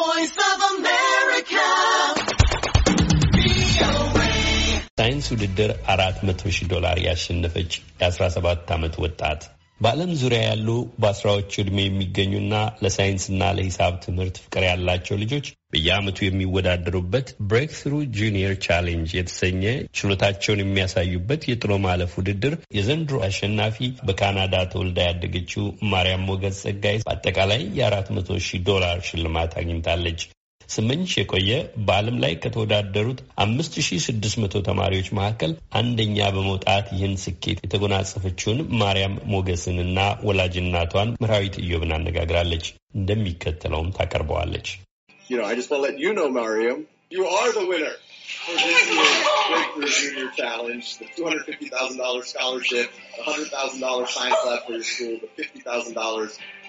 voice. ሳይንስ ውድድር አራት መቶ ሺህ ዶላር ያሸነፈች የአስራ ሰባት ዓመት ወጣት በዓለም ዙሪያ ያሉ በአስራዎቹ ዕድሜ የሚገኙና ለሳይንስና ለሂሳብ ትምህርት ፍቅር ያላቸው ልጆች በየዓመቱ የሚወዳደሩበት Breakthrough Junior Challenge የተሰኘ ችሎታቸውን የሚያሳዩበት የጥሎ ማለፍ ውድድር የዘንድሮ አሸናፊ በካናዳ ተወልዳ ያደገችው ማርያም ሞገዝ ጸጋይ በአጠቃላይ የአራት መቶ ሺህ ዶላር ሽልማት አግኝታለች። ስመኝሽ የቆየ በዓለም ላይ ከተወዳደሩት አምስት ሺ ስድስት መቶ ተማሪዎች መካከል አንደኛ በመውጣት ይህን ስኬት የተጎናጸፈችውን ማርያም ሞገስንና ወላጅናቷን ምራዊት ኢዮብን አነጋግራለች። እንደሚከተለውም ታቀርበዋለች።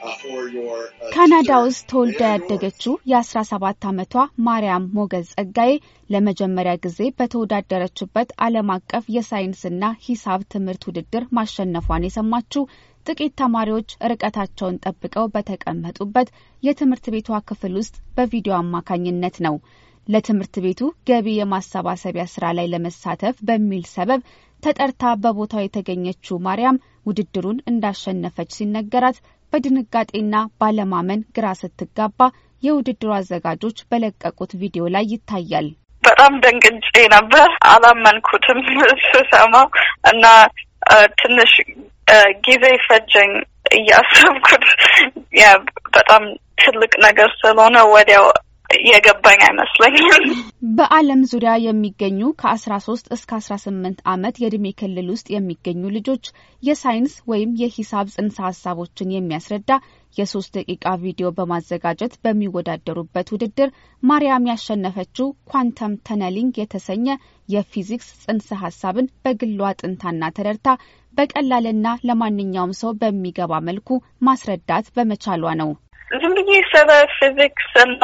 for this year's Breakthrough Junior Challenge, the $250,000 scholarship, the $100,000 science lab for your school, the $50,000 ካናዳ ውስጥ ተወልዳ ያደገችው የ17 ዓመቷ ማርያም ሞገዝ ጸጋዬ ለመጀመሪያ ጊዜ በተወዳደረችበት ዓለም አቀፍ የሳይንስና ሂሳብ ትምህርት ውድድር ማሸነፏን የሰማችው ጥቂት ተማሪዎች ርቀታቸውን ጠብቀው በተቀመጡበት የትምህርት ቤቷ ክፍል ውስጥ በቪዲዮ አማካኝነት ነው። ለትምህርት ቤቱ ገቢ የማሰባሰቢያ ስራ ላይ ለመሳተፍ በሚል ሰበብ ተጠርታ በቦታው የተገኘችው ማርያም ውድድሩን እንዳሸነፈች ሲነገራት በድንጋጤና ባለማመን ግራ ስትጋባ የውድድሩ አዘጋጆች በለቀቁት ቪዲዮ ላይ ይታያል። በጣም ደንግጬ ነበር። አላመንኩትም ስሰማው እና ትንሽ ጊዜ ፈጀኝ እያሰብኩት በጣም ትልቅ ነገር ስለሆነ ወዲያው የገባኝ አይመስለኝም። በዓለም ዙሪያ የሚገኙ ከአስራ ሶስት እስከ አስራ ስምንት ዓመት የእድሜ ክልል ውስጥ የሚገኙ ልጆች የሳይንስ ወይም የሂሳብ ጽንሰ ሀሳቦችን የሚያስረዳ የሶስት ደቂቃ ቪዲዮ በማዘጋጀት በሚወዳደሩበት ውድድር ማርያም ያሸነፈችው quantum tunneling የተሰኘ የፊዚክስ ጽንሰ ሀሳብን በግሏ አጥንታና ተረድታ በቀላልና ለማንኛውም ሰው በሚገባ መልኩ ማስረዳት በመቻሏ ነው። ዝም ብዬ ስለ ፊዚክስ እና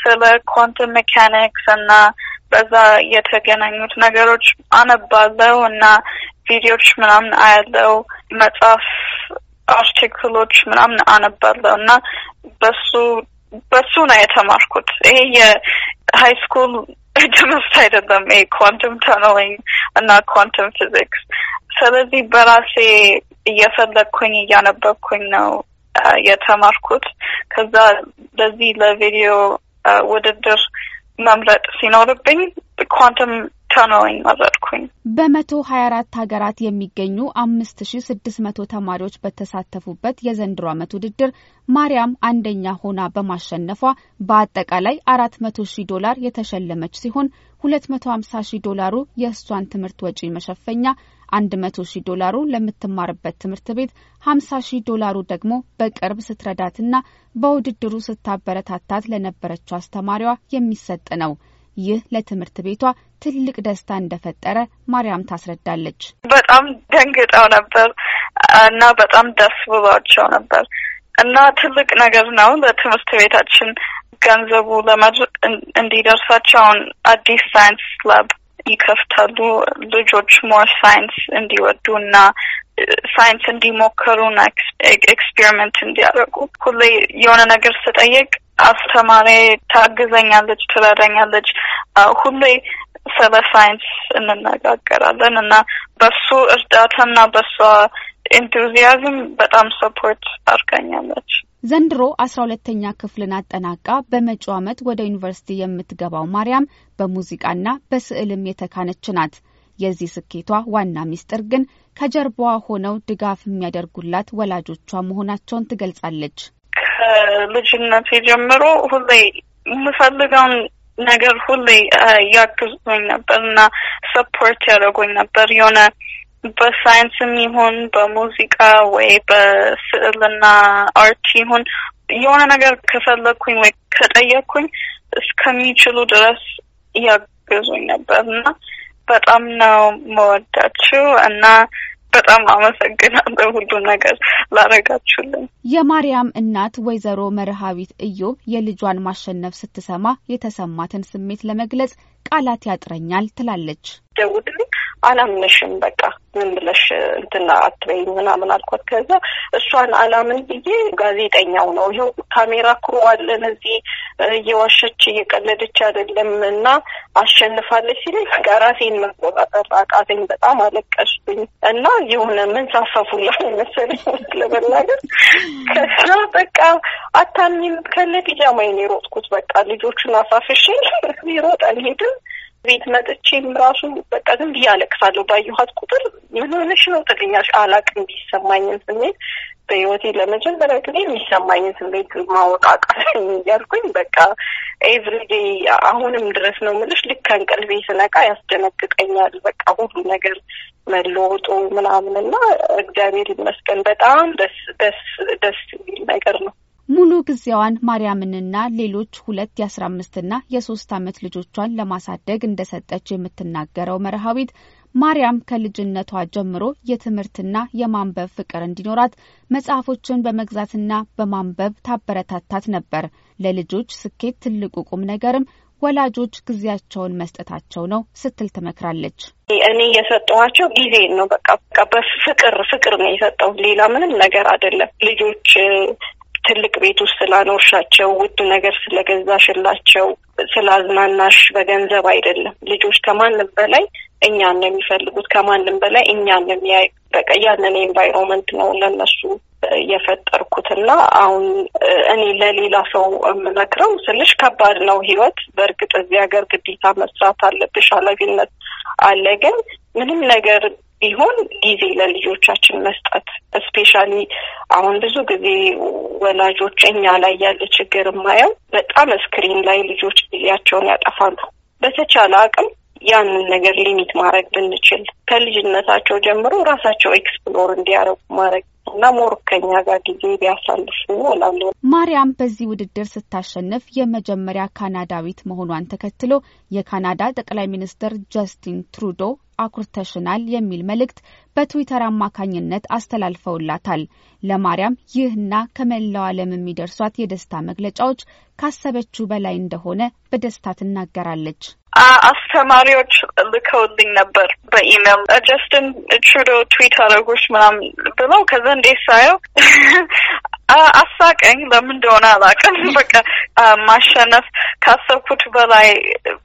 ስለ quantum mechanics እና በዛ የተገናኙት ነገሮች አነባለው እና ቪዲዮዎች ምናምን አያለው መጽሐፍ article ኦች ምናምን አነባለው እና በሱ በሱ ነው የተማርኩት። ይሄ የ high school ትምህርት አይደለም። ይሄ quantum tunneling እና quantum physics። ስለዚህ በራሴ እየፈለግኩኝ እያነበብኩኝ ነው የተማርኩት። ከዛ ለዚህ ለቪዲዮ ውድድር መምረጥ ሲኖርብኝ ኳንተም ተነሊንግ መረጥኩኝ። በመቶ ሀያ አራት ሀገራት የሚገኙ አምስት ሺ ስድስት መቶ ተማሪዎች በተሳተፉበት የዘንድሮ ዓመት ውድድር ማርያም አንደኛ ሆና በማሸነፏ በአጠቃላይ አራት መቶ ሺህ ዶላር የተሸለመች ሲሆን ሁለት መቶ ሀምሳ ሺህ ዶላሩ የእሷን ትምህርት ወጪ መሸፈኛ አንድ መቶ ሺህ ዶላሩ ለምትማርበት ትምህርት ቤት ሀምሳ ሺህ ዶላሩ ደግሞ በቅርብ ስትረዳትና በውድድሩ ስታበረታታት ለነበረችው አስተማሪዋ የሚሰጥ ነው። ይህ ለትምህርት ቤቷ ትልቅ ደስታ እንደፈጠረ ማርያም ታስረዳለች። በጣም ደንግጠው ነበር እና በጣም ደስ ብሏቸው ነበር እና ትልቅ ነገር ነው ለትምህርት ቤታችን ገንዘቡ እንዲደርሳቸው አሁን አዲስ ሳይንስ ላብ ይከፍታሉ። ልጆች more science እንዲወዱ እና ሳይንስ እንዲሞከሩና experiment እንዲያደርጉ ሁሌ የሆነ ነገር ስጠየቅ አስተማሪ ታግዘኛለች፣ ትረዳኛለች። ሁሌ ስለ ሳይንስ እንነጋገራለን እና በሷ እርዳታና በሷ enthusiasm በጣም support አድርጋኛለች። ዘንድሮ አስራ ሁለተኛ ክፍልን አጠናቃ በመጪው ዓመት ወደ ዩኒቨርሲቲ የምትገባው ማርያም በሙዚቃና በስዕልም የተካነች ናት። የዚህ ስኬቷ ዋና ሚስጥር ግን ከጀርባዋ ሆነው ድጋፍ የሚያደርጉላት ወላጆቿ መሆናቸውን ትገልጻለች። ከልጅነት ጀምሮ ሁሌ የምፈልገውን ነገር ሁሌ ያግዙኝ ነበር እና support ያደርጉኝ ነበር የሆነ በሳይንስም ይሁን በሙዚቃ ወይ በስዕልና art ይሁን የሆነ ነገር ከፈለግኩኝ ወይ ከጠየቅኩኝ እስከሚችሉ ድረስ ያግዙኝ ነበር እና በጣም ነው መወዳችሁ እና በጣም አመሰግናለሁ ሁሉም ነገር ላረጋችሁልን። የማርያም እናት ወይዘሮ መርሃዊት እዮብ የልጇን ማሸነፍ ስትሰማ የተሰማትን ስሜት ለመግለጽ ቃላት ያጥረኛል ትላለች። ደውልልኝ አላምነሽም በቃ ምን ብለሽ እንትና አትበይ ምናምን አልኳት። ከዛ እሷን አላምን ብዬ ጋዜጠኛው ነው ይኸው ካሜራ ክሩ አለን እዚህ እየዋሸች እየቀለደች አይደለም እና አሸንፋለች ሲለኝ በቃ ራሴን መቆጣጠር አቃተኝ። በጣም አለቀስኩኝ እና የሆነ ምን ሳፈፉላ መሰለኝ ለመናገር ከዛ በቃ አታሚም ከነ ፒጃማዬን የሮጥኩት በቃ ልጆቹን አሳፍሼ ሮጠን ሄድን። ቤት መጥቼም ራሱ በቃ ዝም ብዬ አለቅሳለሁ። ባየኋት ቁጥር ምን ሆነሽ ነው ትለኛለች። አላቅም የሚሰማኝን ስሜት በህይወቴ ለመጀመሪያ ጊዜ የሚሰማኝን ስሜት ማወቅ አቃተኝ እያልኩኝ በቃ everyday አሁንም ድረስ ነው የምልሽ። ልክ ከእንቅልፌ ስነቃ ያስደነግጠኛል። በቃ ሁሉ ነገር መለወጡ ምናምን እና እግዚአብሔር ይመስገን በጣም ደስ ደስ ደስ የሚል ነገር ነው። ሙሉ ጊዜዋን ማርያምንና ሌሎች ሁለት የአስራ አምስትና የሶስት ዓመት ልጆቿን ለማሳደግ እንደሰጠች የምትናገረው መርሃዊት ማርያም ከልጅነቷ ጀምሮ የትምህርትና የማንበብ ፍቅር እንዲኖራት መጽሐፎችን በመግዛትና በማንበብ ታበረታታት ነበር። ለልጆች ስኬት ትልቁ ቁም ነገርም ወላጆች ጊዜያቸውን መስጠታቸው ነው ስትል ትመክራለች። እኔ የሰጠኋቸው ጊዜን ነው። በቃ በፍቅር ፍቅር ነው የሰጠሁት። ሌላ ምንም ነገር አይደለም። ልጆች ትልቅ ቤት ውስጥ ስላኖርሻቸው ውድ ነገር ስለገዛሽላቸው ስላዝናናሽ በገንዘብ አይደለም። ልጆች ከማንም በላይ እኛን ነው የሚፈልጉት። ከማንም በላይ እኛን ነው የሚያዩ። በቃ ያንን environment ነው ለነሱ የፈጠርኩት እና አሁን እኔ ለሌላ ሰው የምመክረው ስልሽ ከባድ ነው ህይወት። በእርግጥ እዚህ ሀገር ግዴታ መስራት አለብሽ፣ ኃላፊነት አለ። ግን ምንም ነገር ቢሆን ጊዜ ለልጆቻችን መስጠት especially አሁን ብዙ ጊዜ ወላጆች እኛ ላይ ያለ ችግር የማየው በጣም screen ላይ ልጆች ጊዜያቸውን ያጠፋሉ። በተቻለ አቅም ያንን ነገር limit ማድረግ ብንችል ከልጅነታቸው ጀምሮ ራሳቸው explore እንዲያደርጉ ማድረግ እና more ከኛ ጋር ጊዜ ቢያሳልፍ እላለሁ። ማርያም በዚህ ውድድር ስታሸንፍ የመጀመሪያ ካናዳዊት መሆኗን ተከትሎ የካናዳ ጠቅላይ ሚኒስትር ጀስቲን ትሩዶ አኩርተሽናል የሚል መልእክት በትዊተር አማካኝነት አስተላልፈውላታል። ለማርያም ይህና ከመላው ዓለም የሚደርሷት የደስታ መግለጫዎች ካሰበችው በላይ እንደሆነ በደስታ ትናገራለች። አስተማሪዎች ልከውልኝ ነበር በኢሜል ጀስትን ትሩዶ ትዊት አደረገች ምናምን ብለው ከዛ እንዴት ሳየው አሳቀኝ። ለምን እንደሆነ አላውቅም። በቃ ማሸነፍ ካሰብኩት በላይ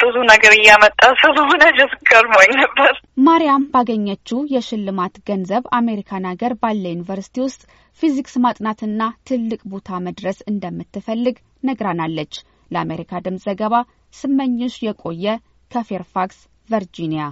ብዙ ነገር እያመጣ ስለሆነ just ገርሞኝ ነበር። ማርያም ባገኘችው የሽልማት ገንዘብ አሜሪካን ሀገር ባለ ዩኒቨርሲቲ ውስጥ ፊዚክስ ማጥናትና ትልቅ ቦታ መድረስ እንደምትፈልግ ነግራናለች። ለአሜሪካ ድምፅ ዘገባ ስመኝሽ የቆየ ከፌርፋክስ ቨርጂኒያ